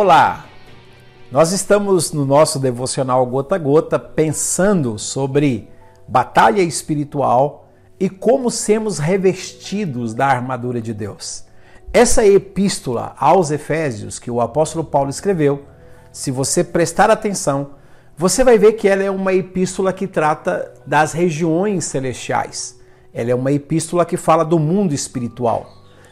Olá! Nós estamos no nosso devocional Gota a Gota pensando sobre batalha espiritual e como sermos revestidos da armadura de Deus. Essa epístola aos Efésios que o apóstolo Paulo escreveu, se você prestar atenção, você vai ver que ela é uma epístola que trata das regiões celestiais. Ela é uma epístola que fala do mundo espiritual.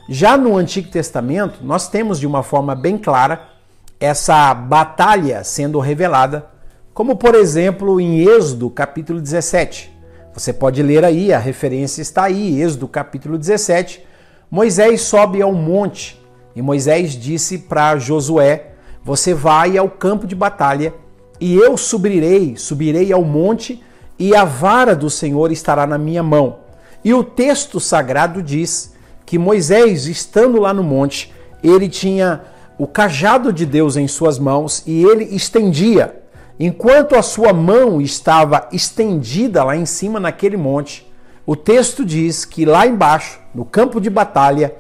Já no Antigo Testamento, nós temos de uma forma bem clara essa batalha sendo revelada, como por exemplo em Êxodo capítulo 17. Você pode ler aí, a referência está aí, Êxodo capítulo 17. Moisés sobe ao monte e Moisés disse para Josué: Você vai ao campo de batalha e eu subirei, subirei ao monte e a vara do Senhor estará na minha mão. E o texto sagrado diz que Moisés, estando lá no monte, ele tinha o cajado de Deus em suas mãos e ele estendia. Enquanto a sua mão estava estendida lá em cima naquele monte, o texto diz que lá embaixo, no campo de batalha,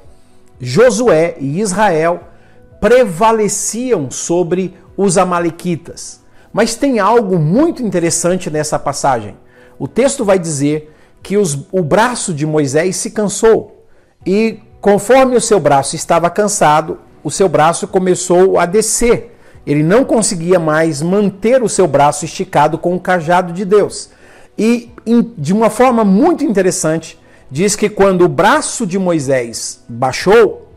Josué e Israel prevaleciam sobre os Amalequitas. Mas tem algo muito interessante nessa passagem. O texto vai dizer que os, o braço de Moisés se cansou e, conforme o seu braço estava cansado, o seu braço começou a descer. Ele não conseguia mais manter o seu braço esticado com o cajado de Deus. E, de uma forma muito interessante, diz que quando o braço de Moisés baixou,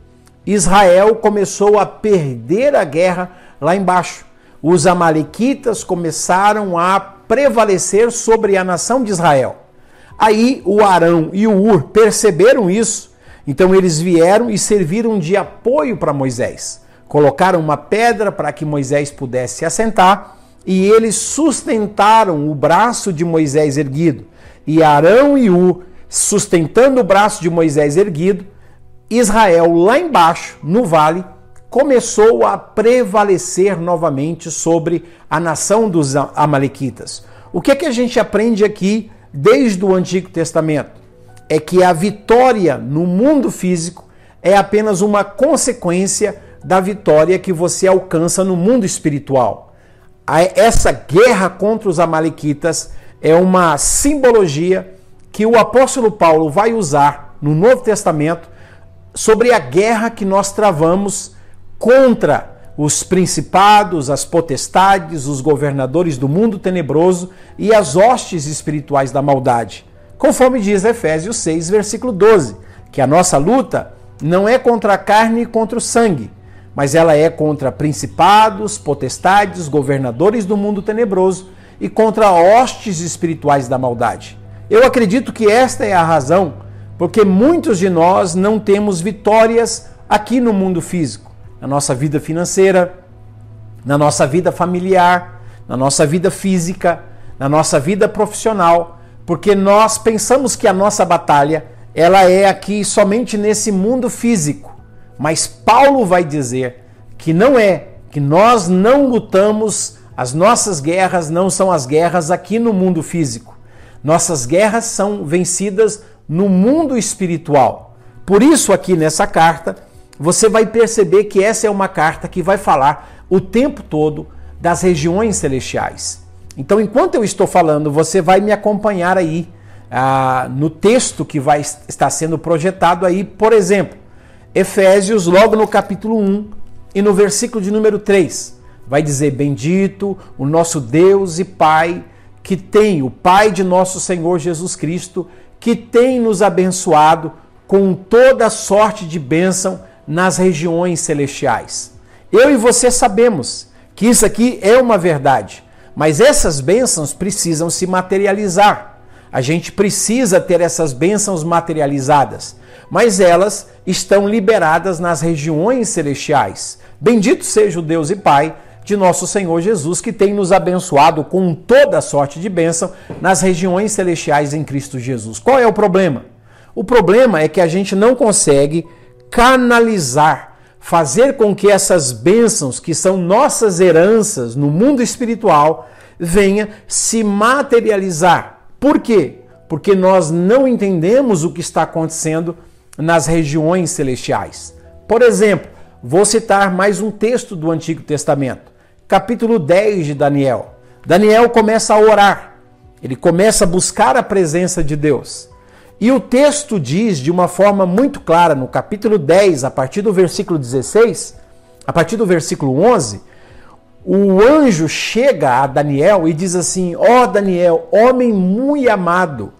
Israel começou a perder a guerra lá embaixo. Os Amalequitas começaram a prevalecer sobre a nação de Israel. Aí o Arão e o Ur perceberam isso então eles vieram e serviram de apoio para Moisés. Colocaram uma pedra para que Moisés pudesse assentar e eles sustentaram o braço de Moisés erguido. E Arão e U, sustentando o braço de Moisés erguido, Israel lá embaixo, no vale, começou a prevalecer novamente sobre a nação dos Amalequitas. O que é que a gente aprende aqui desde o Antigo Testamento? É que a vitória no mundo físico é apenas uma consequência da vitória que você alcança no mundo espiritual. Essa guerra contra os Amalequitas é uma simbologia que o apóstolo Paulo vai usar no Novo Testamento sobre a guerra que nós travamos contra os principados, as potestades, os governadores do mundo tenebroso e as hostes espirituais da maldade. Conforme diz Efésios 6, versículo 12, que a nossa luta não é contra a carne e contra o sangue, mas ela é contra principados, potestades, governadores do mundo tenebroso e contra hostes espirituais da maldade. Eu acredito que esta é a razão porque muitos de nós não temos vitórias aqui no mundo físico, na nossa vida financeira, na nossa vida familiar, na nossa vida física, na nossa vida profissional porque nós pensamos que a nossa batalha ela é aqui somente nesse mundo físico. Mas Paulo vai dizer que não é, que nós não lutamos, as nossas guerras não são as guerras aqui no mundo físico. Nossas guerras são vencidas no mundo espiritual. Por isso, aqui nessa carta, você vai perceber que essa é uma carta que vai falar o tempo todo das regiões celestiais. Então, enquanto eu estou falando, você vai me acompanhar aí ah, no texto que vai estar sendo projetado aí, por exemplo, Efésios, logo no capítulo 1 e no versículo de número 3, vai dizer: Bendito o nosso Deus e Pai, que tem, o Pai de nosso Senhor Jesus Cristo, que tem nos abençoado com toda sorte de bênção nas regiões celestiais. Eu e você sabemos que isso aqui é uma verdade. Mas essas bênçãos precisam se materializar. A gente precisa ter essas bênçãos materializadas, mas elas estão liberadas nas regiões celestiais. Bendito seja o Deus e Pai de nosso Senhor Jesus, que tem nos abençoado com toda sorte de bênção nas regiões celestiais em Cristo Jesus. Qual é o problema? O problema é que a gente não consegue canalizar, fazer com que essas bênçãos, que são nossas heranças no mundo espiritual, venha se materializar. Por quê? Porque nós não entendemos o que está acontecendo nas regiões celestiais. Por exemplo, vou citar mais um texto do Antigo Testamento, capítulo 10 de Daniel. Daniel começa a orar, ele começa a buscar a presença de Deus. E o texto diz de uma forma muito clara, no capítulo 10, a partir do versículo 16, a partir do versículo 11, o anjo chega a Daniel e diz assim: Ó oh Daniel, homem muito amado,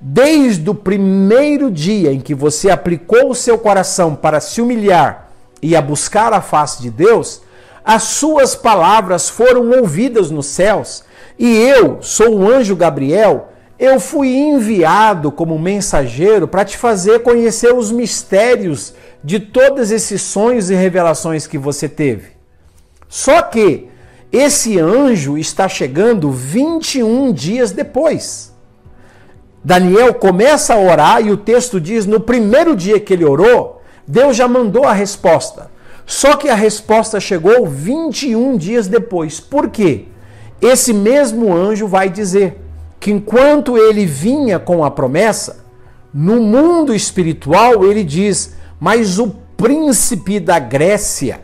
desde o primeiro dia em que você aplicou o seu coração para se humilhar e a buscar a face de Deus, as suas palavras foram ouvidas nos céus, e eu, sou o anjo Gabriel, eu fui enviado como mensageiro para te fazer conhecer os mistérios de todos esses sonhos e revelações que você teve. Só que esse anjo está chegando 21 dias depois. Daniel começa a orar e o texto diz: no primeiro dia que ele orou, Deus já mandou a resposta. Só que a resposta chegou 21 dias depois. Por quê? Esse mesmo anjo vai dizer que enquanto ele vinha com a promessa, no mundo espiritual ele diz: Mas o príncipe da Grécia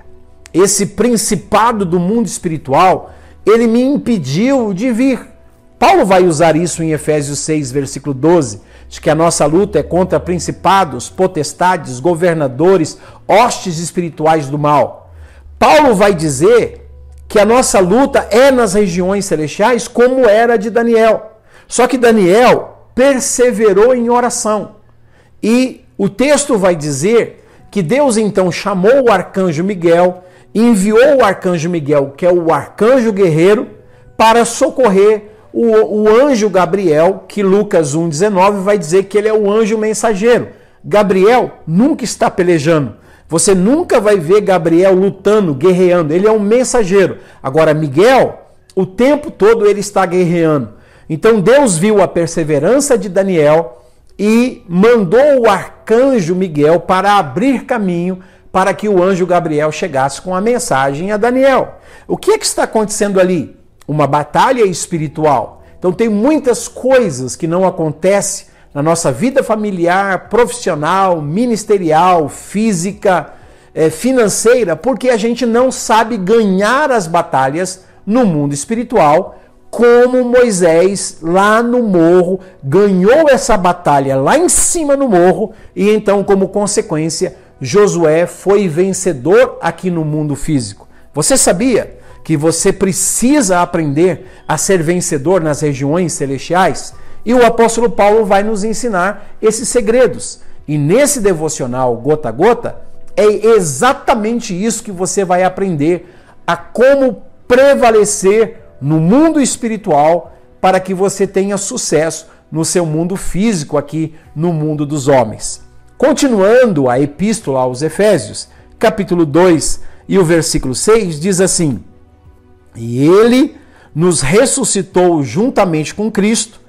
esse principado do mundo espiritual, ele me impediu de vir. Paulo vai usar isso em Efésios 6, versículo 12, de que a nossa luta é contra principados, potestades, governadores, hostes espirituais do mal. Paulo vai dizer que a nossa luta é nas regiões celestiais, como era de Daniel. Só que Daniel perseverou em oração. E o texto vai dizer que Deus então chamou o arcanjo Miguel enviou o arcanjo Miguel, que é o arcanjo guerreiro, para socorrer o, o anjo Gabriel, que Lucas 1,19 vai dizer que ele é o anjo mensageiro. Gabriel nunca está pelejando. Você nunca vai ver Gabriel lutando, guerreando. Ele é um mensageiro. Agora, Miguel, o tempo todo ele está guerreando. Então, Deus viu a perseverança de Daniel e mandou o arcanjo Miguel para abrir caminho para que o anjo Gabriel chegasse com a mensagem a Daniel. O que, é que está acontecendo ali? Uma batalha espiritual. Então tem muitas coisas que não acontecem na nossa vida familiar, profissional, ministerial, física, é, financeira, porque a gente não sabe ganhar as batalhas no mundo espiritual, como Moisés lá no morro ganhou essa batalha lá em cima no morro e então como consequência Josué foi vencedor aqui no mundo físico. Você sabia que você precisa aprender a ser vencedor nas regiões celestiais? E o apóstolo Paulo vai nos ensinar esses segredos. E nesse devocional gota a gota, é exatamente isso que você vai aprender a como prevalecer no mundo espiritual para que você tenha sucesso no seu mundo físico aqui no mundo dos homens. Continuando a epístola aos Efésios, capítulo 2 e o versículo 6 diz assim: E ele nos ressuscitou juntamente com Cristo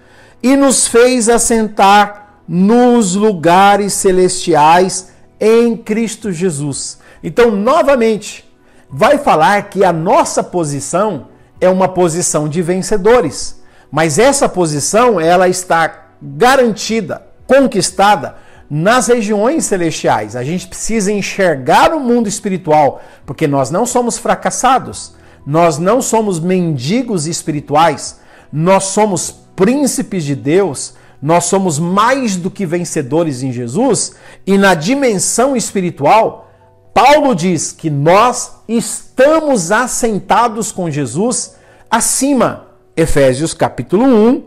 e nos fez assentar nos lugares celestiais em Cristo Jesus. Então, novamente, vai falar que a nossa posição é uma posição de vencedores, mas essa posição ela está garantida, conquistada nas regiões celestiais. A gente precisa enxergar o mundo espiritual, porque nós não somos fracassados, nós não somos mendigos espirituais, nós somos príncipes de Deus, nós somos mais do que vencedores em Jesus, e na dimensão espiritual, Paulo diz que nós estamos assentados com Jesus acima. Efésios capítulo 1,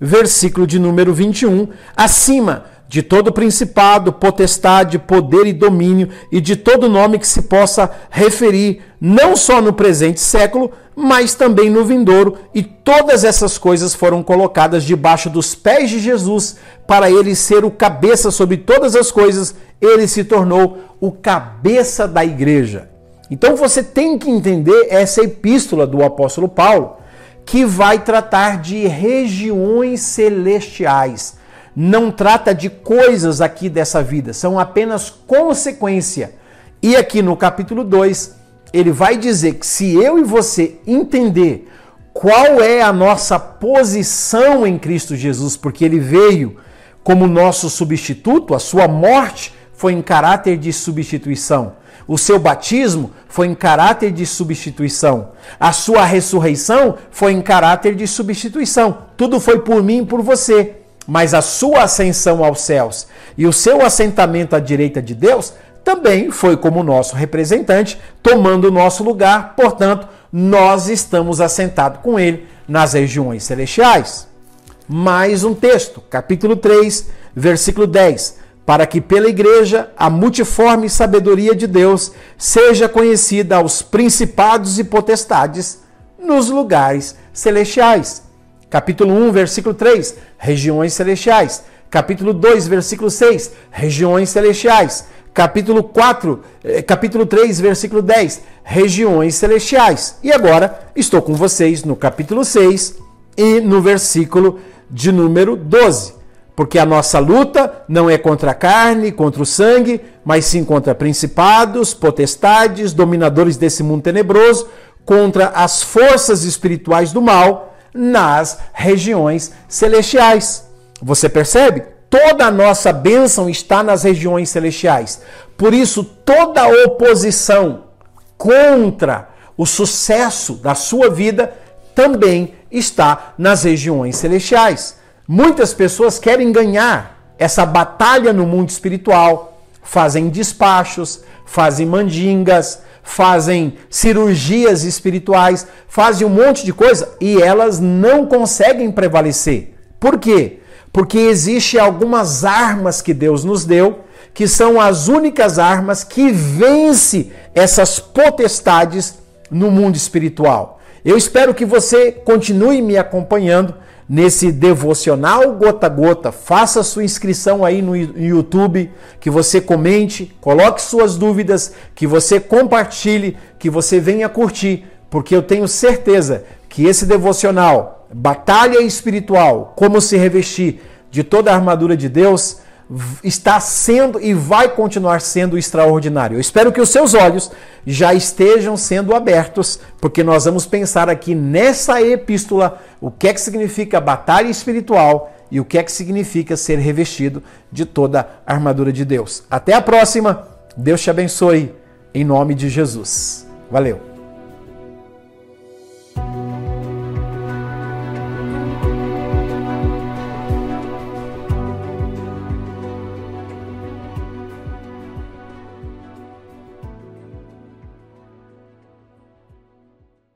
versículo de número 21, acima de todo principado, potestade, poder e domínio, e de todo nome que se possa referir, não só no presente século, mas também no vindouro, e todas essas coisas foram colocadas debaixo dos pés de Jesus, para ele ser o cabeça sobre todas as coisas, ele se tornou o cabeça da igreja. Então você tem que entender essa epístola do apóstolo Paulo, que vai tratar de regiões celestiais não trata de coisas aqui dessa vida, são apenas consequência. E aqui no capítulo 2, ele vai dizer que se eu e você entender qual é a nossa posição em Cristo Jesus, porque ele veio como nosso substituto, a sua morte foi em caráter de substituição. O seu batismo foi em caráter de substituição. A sua ressurreição foi em caráter de substituição. Tudo foi por mim e por você. Mas a sua ascensão aos céus e o seu assentamento à direita de Deus também foi como nosso representante, tomando o nosso lugar. Portanto, nós estamos assentados com ele nas regiões celestiais. Mais um texto, capítulo 3, versículo 10 para que pela igreja a multiforme sabedoria de Deus seja conhecida aos principados e potestades nos lugares celestiais. Capítulo 1, versículo 3, regiões celestiais. Capítulo 2, versículo 6, regiões celestiais. Capítulo 4, eh, capítulo 3, versículo 10, regiões celestiais. E agora estou com vocês no capítulo 6 e no versículo de número 12 porque a nossa luta não é contra a carne, contra o sangue, mas sim contra principados, potestades, dominadores desse mundo tenebroso, contra as forças espirituais do mal nas regiões celestiais. Você percebe? Toda a nossa bênção está nas regiões celestiais. Por isso, toda oposição contra o sucesso da sua vida também está nas regiões celestiais. Muitas pessoas querem ganhar essa batalha no mundo espiritual, fazem despachos, fazem mandingas, fazem cirurgias espirituais, fazem um monte de coisa e elas não conseguem prevalecer. Por quê? Porque existem algumas armas que Deus nos deu, que são as únicas armas que vence essas potestades no mundo espiritual. Eu espero que você continue me acompanhando nesse devocional gota a gota. Faça sua inscrição aí no YouTube, que você comente, coloque suas dúvidas, que você compartilhe, que você venha curtir, porque eu tenho certeza que esse devocional, batalha espiritual, como se revestir de toda a armadura de Deus, está sendo e vai continuar sendo extraordinário. Eu espero que os seus olhos já estejam sendo abertos, porque nós vamos pensar aqui nessa epístola o que é que significa batalha espiritual e o que é que significa ser revestido de toda a armadura de Deus. Até a próxima. Deus te abençoe em nome de Jesus. Valeu.